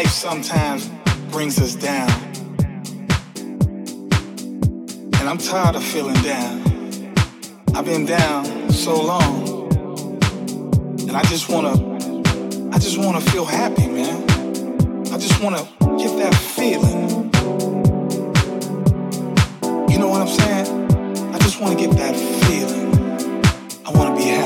life sometimes brings us down. And I'm tired of feeling down. I've been down so long. And I just wanna, I just wanna feel happy, man. I just wanna get that feeling. You know what I'm saying? I just wanna get that feeling. I wanna be happy.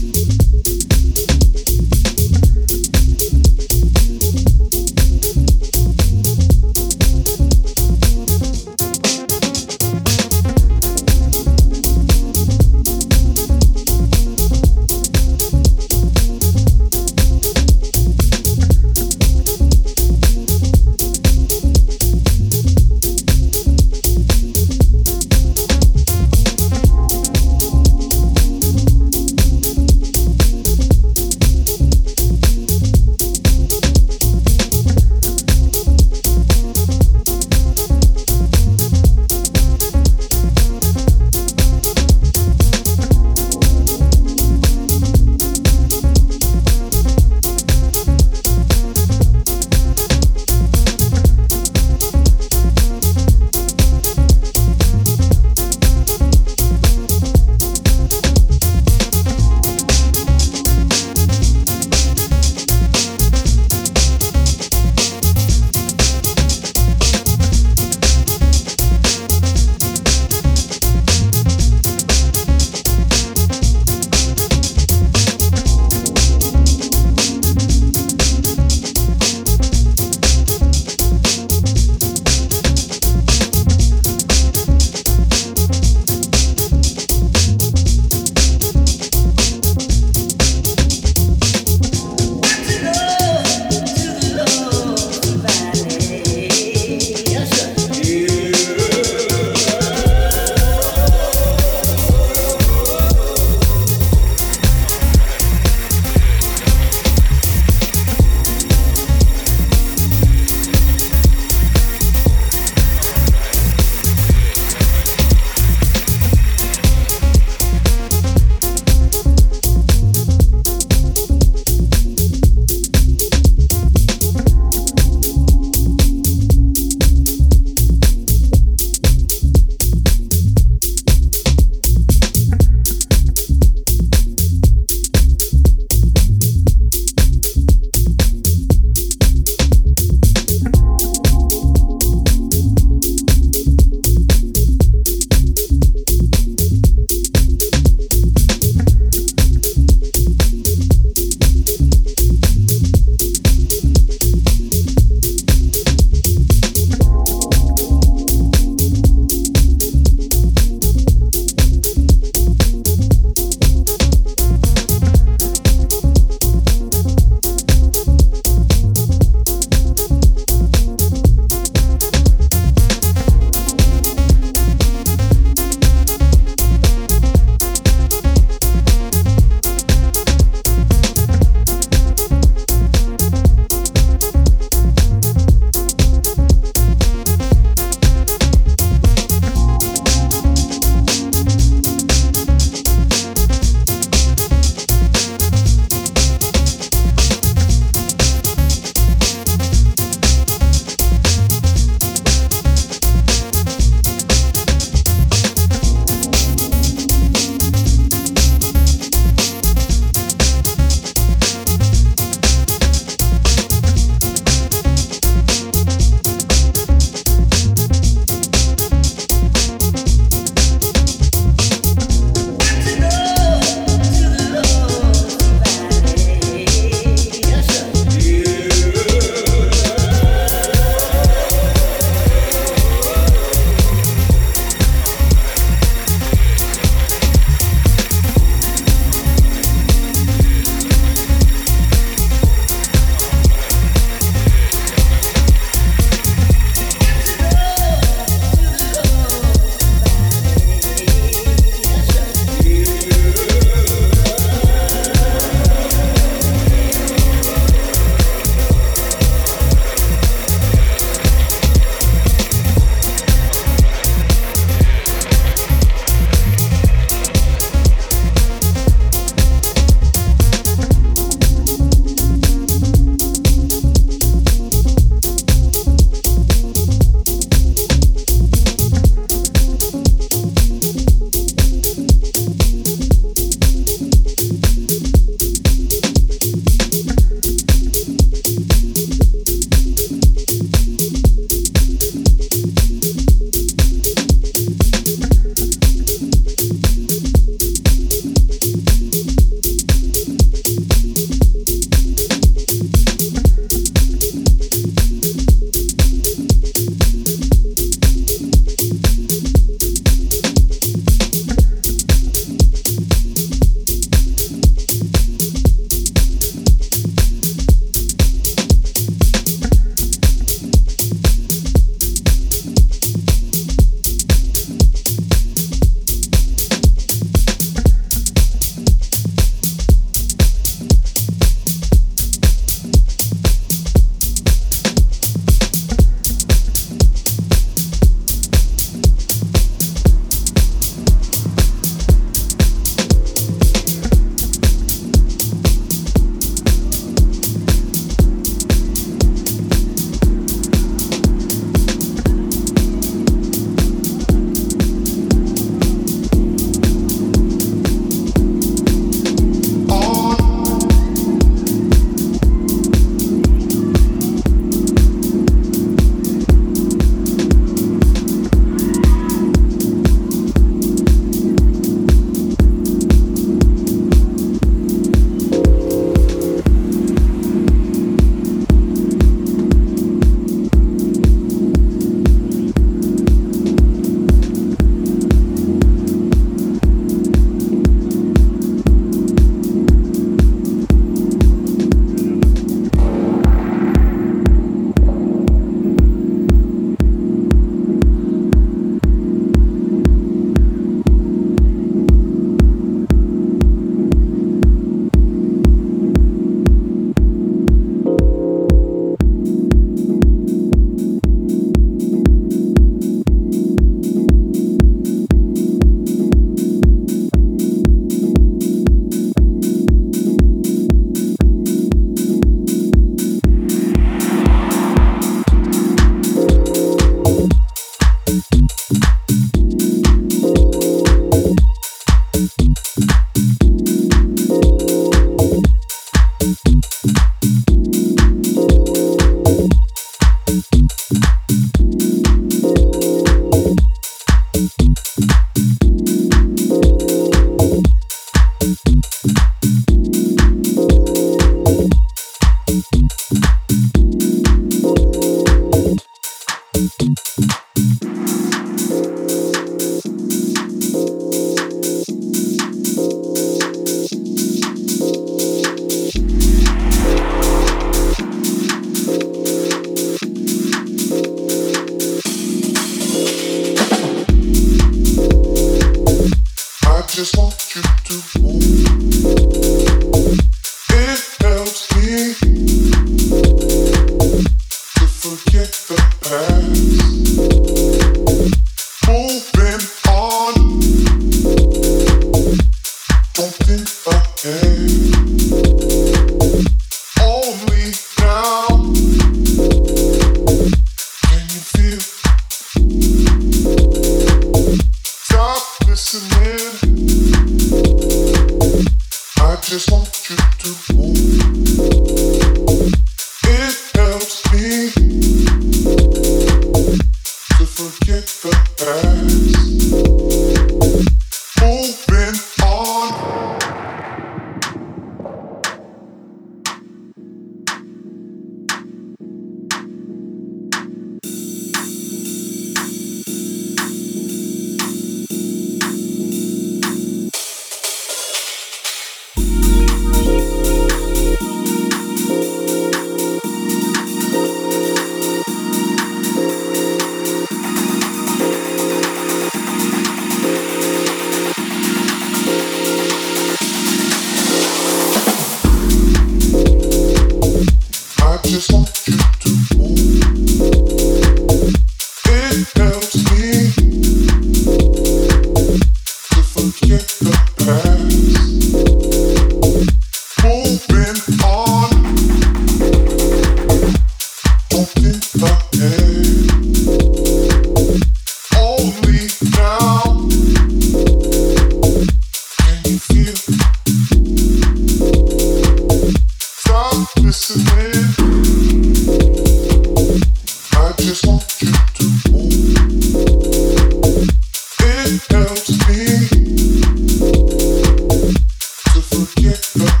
Thank